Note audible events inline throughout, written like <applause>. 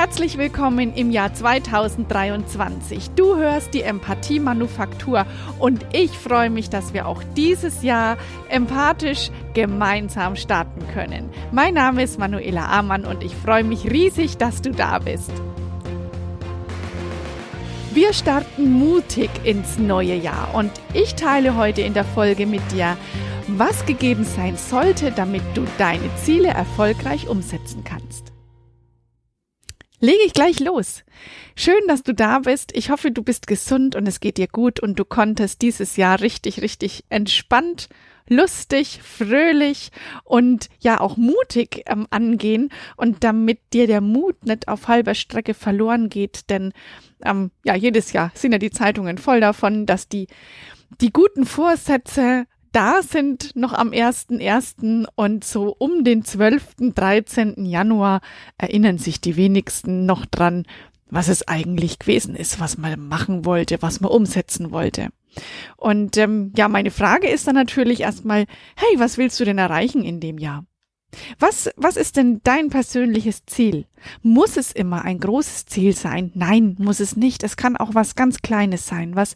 herzlich willkommen im Jahr 2023. Du hörst die Empathie Manufaktur und ich freue mich, dass wir auch dieses Jahr empathisch gemeinsam starten können. Mein Name ist Manuela Amann und ich freue mich riesig, dass du da bist. Wir starten mutig ins neue Jahr und ich teile heute in der Folge mit dir, was gegeben sein sollte, damit du deine Ziele erfolgreich umsetzen kannst. Lege ich gleich los. Schön, dass du da bist. Ich hoffe, du bist gesund und es geht dir gut und du konntest dieses Jahr richtig, richtig entspannt lustig, fröhlich und ja auch mutig ähm, angehen und damit dir der Mut nicht auf halber Strecke verloren geht, denn ähm, ja, jedes Jahr sind ja die Zeitungen voll davon, dass die, die guten Vorsätze da sind noch am 1.1. und so um den 12., 13. Januar erinnern sich die wenigsten noch dran, was es eigentlich gewesen ist, was man machen wollte, was man umsetzen wollte. Und ähm, ja, meine Frage ist dann natürlich erstmal, hey, was willst du denn erreichen in dem Jahr? Was, was ist denn dein persönliches Ziel? Muss es immer ein großes Ziel sein? Nein, muss es nicht. Es kann auch was ganz Kleines sein, was,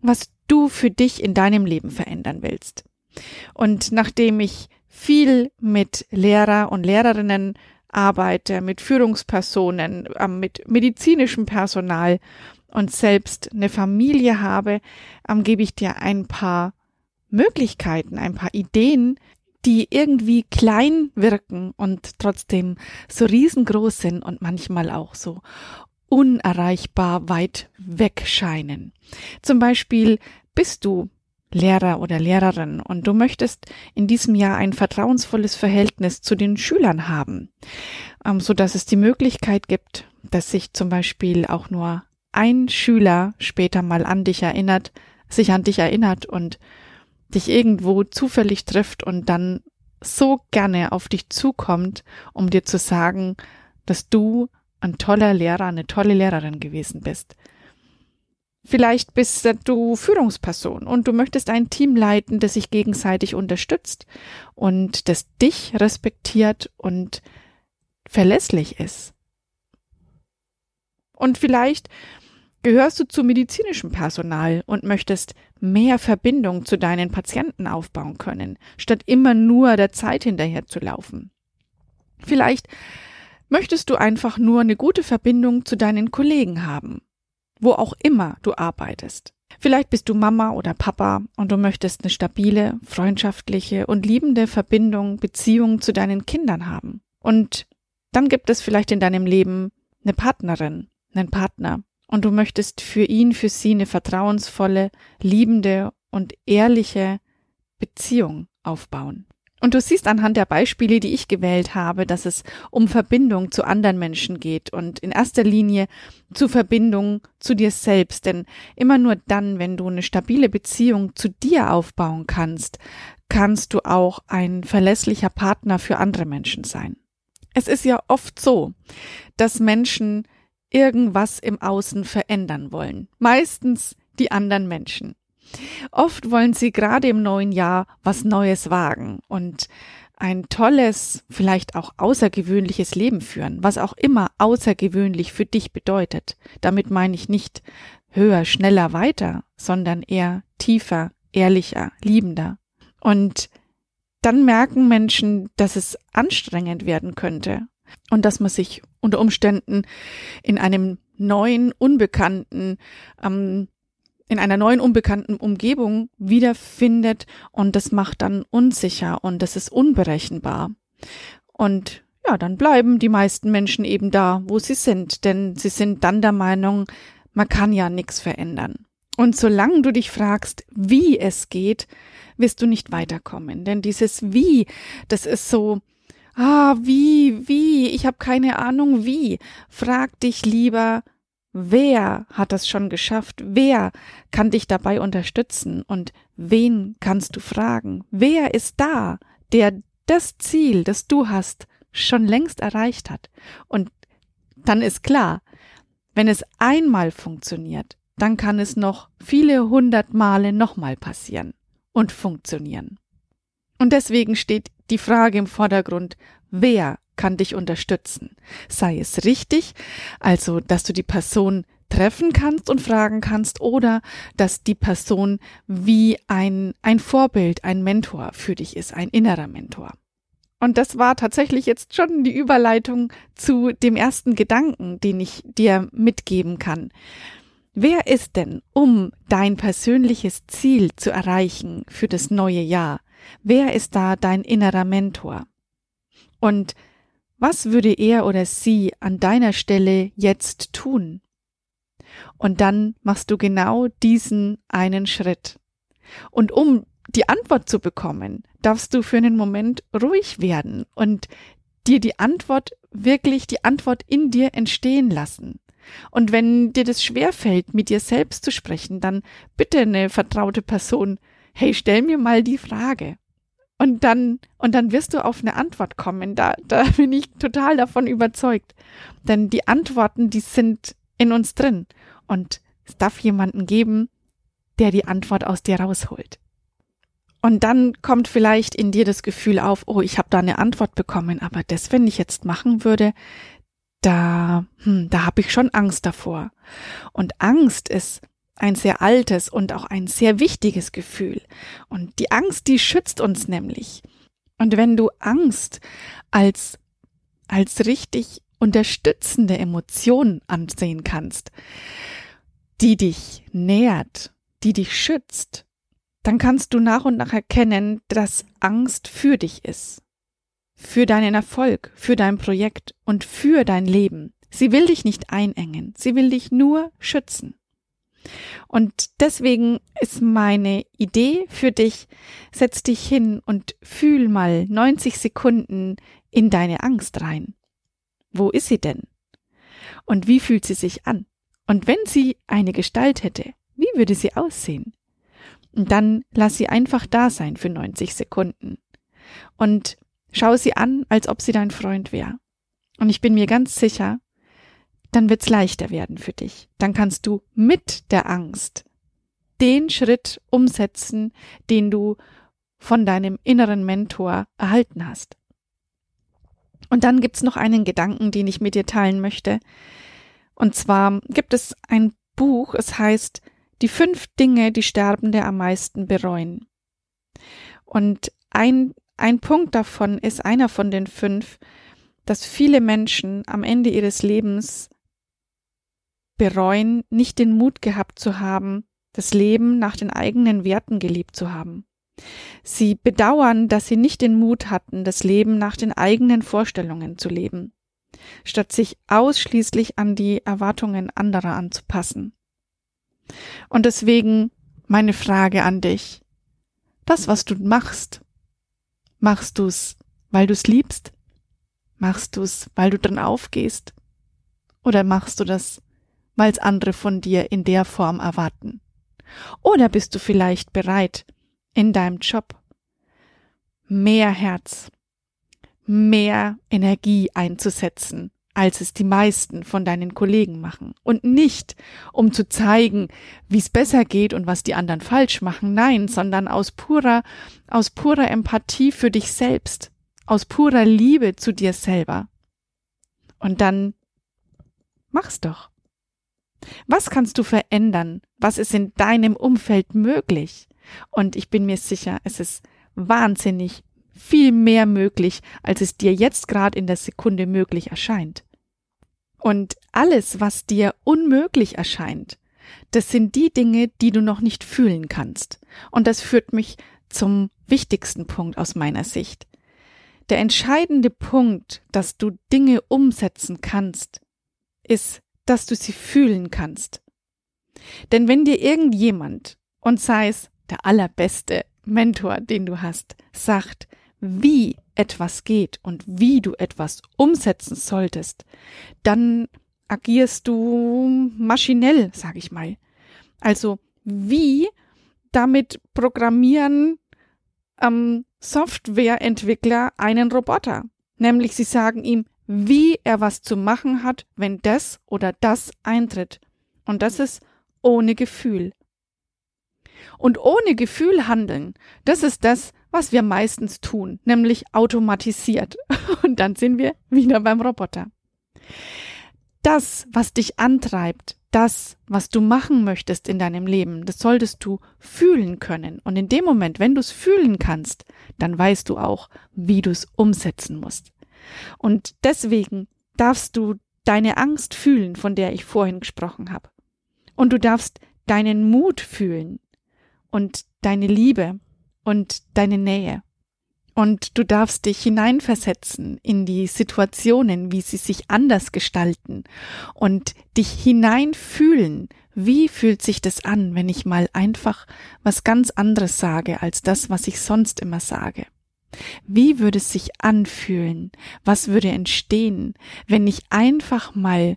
was du für dich in deinem Leben verändern willst. Und nachdem ich viel mit Lehrer und Lehrerinnen arbeite, mit Führungspersonen, äh, mit medizinischem Personal und selbst eine Familie habe, ähm, gebe ich dir ein paar Möglichkeiten, ein paar Ideen, die irgendwie klein wirken und trotzdem so riesengroß sind und manchmal auch so unerreichbar weit weg scheinen. Zum Beispiel bist du Lehrer oder Lehrerin und du möchtest in diesem Jahr ein vertrauensvolles Verhältnis zu den Schülern haben, ähm, so dass es die Möglichkeit gibt, dass sich zum Beispiel auch nur ein Schüler später mal an dich erinnert, sich an dich erinnert und dich irgendwo zufällig trifft und dann so gerne auf dich zukommt, um dir zu sagen, dass du ein toller Lehrer, eine tolle Lehrerin gewesen bist. Vielleicht bist du Führungsperson und du möchtest ein Team leiten, das sich gegenseitig unterstützt und das dich respektiert und verlässlich ist. Und vielleicht gehörst du zu medizinischem Personal und möchtest mehr Verbindung zu deinen Patienten aufbauen können, statt immer nur der Zeit hinterher zu laufen. Vielleicht möchtest du einfach nur eine gute Verbindung zu deinen Kollegen haben, wo auch immer du arbeitest. Vielleicht bist du Mama oder Papa und du möchtest eine stabile, freundschaftliche und liebende Verbindung, Beziehung zu deinen Kindern haben. Und dann gibt es vielleicht in deinem Leben eine Partnerin, einen Partner, und du möchtest für ihn, für sie eine vertrauensvolle, liebende und ehrliche Beziehung aufbauen. Und du siehst anhand der Beispiele, die ich gewählt habe, dass es um Verbindung zu anderen Menschen geht und in erster Linie zu Verbindung zu dir selbst. Denn immer nur dann, wenn du eine stabile Beziehung zu dir aufbauen kannst, kannst du auch ein verlässlicher Partner für andere Menschen sein. Es ist ja oft so, dass Menschen irgendwas im Außen verändern wollen. Meistens die anderen Menschen. Oft wollen sie gerade im neuen Jahr was Neues wagen und ein tolles, vielleicht auch außergewöhnliches Leben führen, was auch immer außergewöhnlich für dich bedeutet. Damit meine ich nicht höher, schneller, weiter, sondern eher tiefer, ehrlicher, liebender. Und dann merken Menschen, dass es anstrengend werden könnte und dass man sich unter Umständen in einem neuen, unbekannten, ähm, in einer neuen, unbekannten Umgebung wiederfindet und das macht dann unsicher und das ist unberechenbar. Und ja, dann bleiben die meisten Menschen eben da, wo sie sind, denn sie sind dann der Meinung, man kann ja nichts verändern. Und solange du dich fragst, wie es geht, wirst du nicht weiterkommen, denn dieses Wie, das ist so, Ah, wie, wie? Ich habe keine Ahnung wie. Frag dich lieber, wer hat das schon geschafft? Wer kann dich dabei unterstützen? Und wen kannst du fragen? Wer ist da, der das Ziel, das du hast, schon längst erreicht hat? Und dann ist klar, wenn es einmal funktioniert, dann kann es noch viele hundert Male nochmal passieren und funktionieren. Und deswegen steht die Frage im Vordergrund, wer kann dich unterstützen. Sei es richtig, also dass du die Person treffen kannst und fragen kannst oder dass die Person wie ein, ein Vorbild, ein Mentor für dich ist, ein innerer Mentor. Und das war tatsächlich jetzt schon die Überleitung zu dem ersten Gedanken, den ich dir mitgeben kann. Wer ist denn, um dein persönliches Ziel zu erreichen für das neue Jahr? Wer ist da dein innerer Mentor? Und was würde er oder sie an deiner Stelle jetzt tun? Und dann machst du genau diesen einen Schritt. Und um die Antwort zu bekommen, darfst du für einen Moment ruhig werden und dir die Antwort wirklich die Antwort in dir entstehen lassen. Und wenn dir das schwerfällt, mit dir selbst zu sprechen, dann bitte eine vertraute Person, hey, stell mir mal die Frage. Und dann, und dann wirst du auf eine Antwort kommen. Da, da <laughs> bin ich total davon überzeugt. Denn die Antworten, die sind in uns drin. Und es darf jemanden geben, der die Antwort aus dir rausholt. Und dann kommt vielleicht in dir das Gefühl auf, oh, ich habe da eine Antwort bekommen, aber das, wenn ich jetzt machen würde, da, hm, da habe ich schon Angst davor. Und Angst ist ein sehr altes und auch ein sehr wichtiges Gefühl. Und die Angst, die schützt uns nämlich. Und wenn du Angst als, als richtig unterstützende Emotion ansehen kannst, die dich nährt, die dich schützt, dann kannst du nach und nach erkennen, dass Angst für dich ist. Für deinen Erfolg, für dein Projekt und für dein Leben. Sie will dich nicht einengen, sie will dich nur schützen. Und deswegen ist meine Idee für dich, setz dich hin und fühl mal 90 Sekunden in deine Angst rein. Wo ist sie denn? Und wie fühlt sie sich an? Und wenn sie eine Gestalt hätte, wie würde sie aussehen? Und dann lass sie einfach da sein für 90 Sekunden. Und schau sie an, als ob sie dein Freund wäre. Und ich bin mir ganz sicher, dann wird's leichter werden für dich. Dann kannst du mit der Angst den Schritt umsetzen, den du von deinem inneren Mentor erhalten hast. Und dann gibt's noch einen Gedanken, den ich mit dir teilen möchte. Und zwar gibt es ein Buch, es heißt Die fünf Dinge, die Sterbende am meisten bereuen. Und ein, ein Punkt davon ist einer von den fünf, dass viele Menschen am Ende ihres Lebens bereuen, nicht den Mut gehabt zu haben, das Leben nach den eigenen Werten gelebt zu haben. Sie bedauern, dass sie nicht den Mut hatten, das Leben nach den eigenen Vorstellungen zu leben, statt sich ausschließlich an die Erwartungen anderer anzupassen. Und deswegen meine Frage an dich. Das, was du machst, machst du's, weil du's liebst? Machst du's, weil du drin aufgehst? Oder machst du das, weil's andere von dir in der Form erwarten? Oder bist du vielleicht bereit, in deinem Job mehr Herz, mehr Energie einzusetzen, als es die meisten von deinen Kollegen machen. Und nicht, um zu zeigen, wie es besser geht und was die anderen falsch machen, nein, sondern aus purer, aus purer Empathie für dich selbst, aus purer Liebe zu dir selber. Und dann mach's doch. Was kannst du verändern? Was ist in deinem Umfeld möglich? Und ich bin mir sicher, es ist wahnsinnig viel mehr möglich, als es dir jetzt gerade in der Sekunde möglich erscheint. Und alles, was dir unmöglich erscheint, das sind die Dinge, die du noch nicht fühlen kannst. Und das führt mich zum wichtigsten Punkt aus meiner Sicht. Der entscheidende Punkt, dass du Dinge umsetzen kannst, ist dass du sie fühlen kannst. Denn wenn dir irgendjemand, und sei es der allerbeste Mentor, den du hast, sagt, wie etwas geht und wie du etwas umsetzen solltest, dann agierst du maschinell, sag ich mal. Also wie damit programmieren ähm, Softwareentwickler einen Roboter. Nämlich sie sagen ihm, wie er was zu machen hat, wenn das oder das eintritt. Und das ist ohne Gefühl. Und ohne Gefühl handeln, das ist das, was wir meistens tun, nämlich automatisiert. <laughs> Und dann sind wir wieder beim Roboter. Das, was dich antreibt, das, was du machen möchtest in deinem Leben, das solltest du fühlen können. Und in dem Moment, wenn du es fühlen kannst, dann weißt du auch, wie du es umsetzen musst. Und deswegen darfst du deine Angst fühlen, von der ich vorhin gesprochen habe. Und du darfst deinen Mut fühlen und deine Liebe und deine Nähe. Und du darfst dich hineinversetzen in die Situationen, wie sie sich anders gestalten und dich hineinfühlen. Wie fühlt sich das an, wenn ich mal einfach was ganz anderes sage als das, was ich sonst immer sage? Wie würde es sich anfühlen? Was würde entstehen, wenn ich einfach mal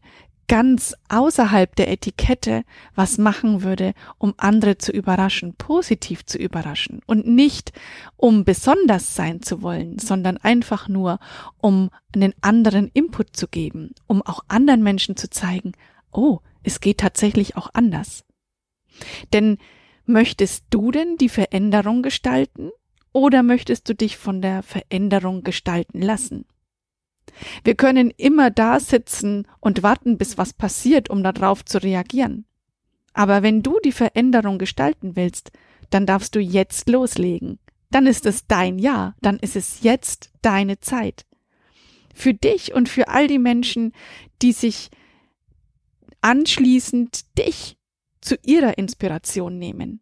ganz außerhalb der Etikette was machen würde, um andere zu überraschen, positiv zu überraschen und nicht um besonders sein zu wollen, sondern einfach nur um einen anderen Input zu geben, um auch anderen Menschen zu zeigen, oh, es geht tatsächlich auch anders. Denn möchtest du denn die Veränderung gestalten oder möchtest du dich von der Veränderung gestalten lassen? Wir können immer da sitzen und warten, bis was passiert, um darauf zu reagieren. Aber wenn du die Veränderung gestalten willst, dann darfst du jetzt loslegen. Dann ist es dein Jahr, dann ist es jetzt deine Zeit. Für dich und für all die Menschen, die sich anschließend dich zu ihrer Inspiration nehmen.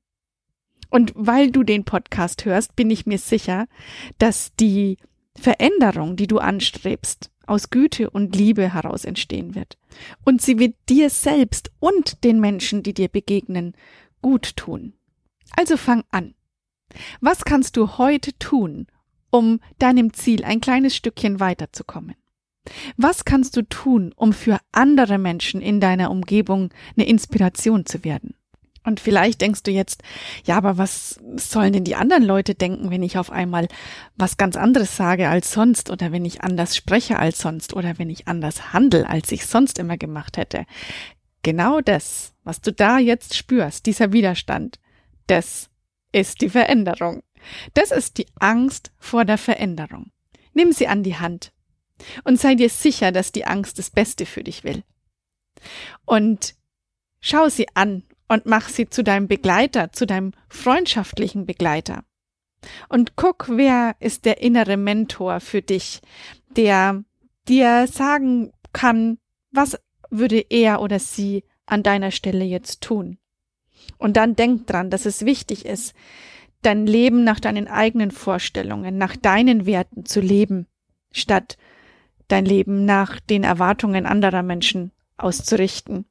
Und weil du den Podcast hörst, bin ich mir sicher, dass die Veränderung, die du anstrebst, aus Güte und Liebe heraus entstehen wird. Und sie wird dir selbst und den Menschen, die dir begegnen, gut tun. Also fang an. Was kannst du heute tun, um deinem Ziel ein kleines Stückchen weiterzukommen? Was kannst du tun, um für andere Menschen in deiner Umgebung eine Inspiration zu werden? Und vielleicht denkst du jetzt, ja, aber was sollen denn die anderen Leute denken, wenn ich auf einmal was ganz anderes sage als sonst oder wenn ich anders spreche als sonst oder wenn ich anders handle, als ich sonst immer gemacht hätte? Genau das, was du da jetzt spürst, dieser Widerstand, das ist die Veränderung. Das ist die Angst vor der Veränderung. Nimm sie an die Hand und sei dir sicher, dass die Angst das Beste für dich will. Und schau sie an und mach sie zu deinem Begleiter, zu deinem freundschaftlichen Begleiter. Und guck, wer ist der innere Mentor für dich, der dir sagen kann, was würde er oder sie an deiner Stelle jetzt tun. Und dann denk dran, dass es wichtig ist, dein Leben nach deinen eigenen Vorstellungen, nach deinen Werten zu leben, statt dein Leben nach den Erwartungen anderer Menschen auszurichten.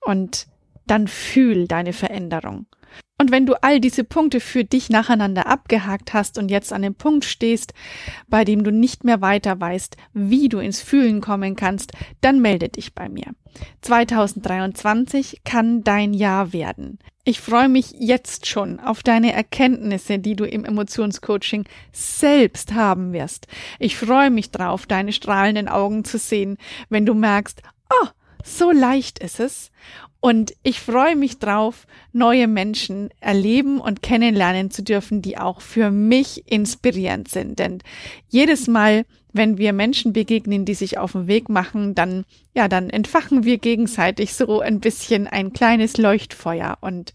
Und dann fühl deine Veränderung. Und wenn du all diese Punkte für dich nacheinander abgehakt hast und jetzt an dem Punkt stehst, bei dem du nicht mehr weiter weißt, wie du ins Fühlen kommen kannst, dann melde dich bei mir. 2023 kann dein Jahr werden. Ich freue mich jetzt schon auf deine Erkenntnisse, die du im Emotionscoaching selbst haben wirst. Ich freue mich drauf, deine strahlenden Augen zu sehen, wenn du merkst, oh, so leicht ist es und ich freue mich drauf, neue Menschen erleben und kennenlernen zu dürfen, die auch für mich inspirierend sind. Denn jedes Mal, wenn wir Menschen begegnen, die sich auf den Weg machen, dann, ja, dann entfachen wir gegenseitig so ein bisschen ein kleines Leuchtfeuer und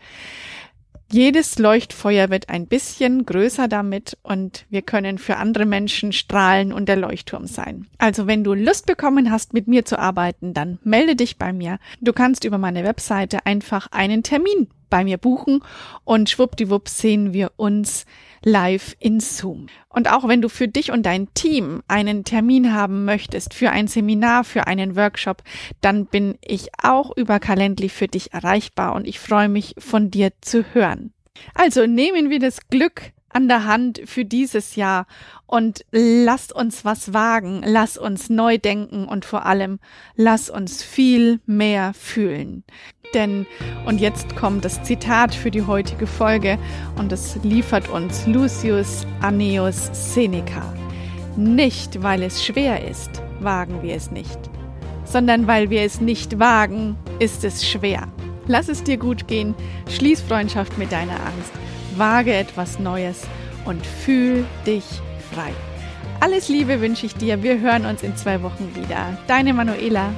jedes Leuchtfeuer wird ein bisschen größer damit und wir können für andere Menschen strahlen und der Leuchtturm sein. Also wenn du Lust bekommen hast, mit mir zu arbeiten, dann melde dich bei mir. Du kannst über meine Webseite einfach einen Termin bei mir buchen und schwuppdiwupp sehen wir uns live in Zoom. Und auch wenn du für dich und dein Team einen Termin haben möchtest für ein Seminar, für einen Workshop, dann bin ich auch über Calendly für dich erreichbar und ich freue mich von dir zu hören. Also nehmen wir das Glück an der Hand für dieses Jahr und lasst uns was wagen, lass uns neu denken und vor allem lass uns viel mehr fühlen. Denn, und jetzt kommt das Zitat für die heutige Folge und es liefert uns Lucius Anneus Seneca. Nicht, weil es schwer ist, wagen wir es nicht, sondern weil wir es nicht wagen, ist es schwer. Lass es dir gut gehen, schließ Freundschaft mit deiner Angst, wage etwas Neues und fühl dich frei. Alles Liebe wünsche ich dir. Wir hören uns in zwei Wochen wieder. Deine Manuela.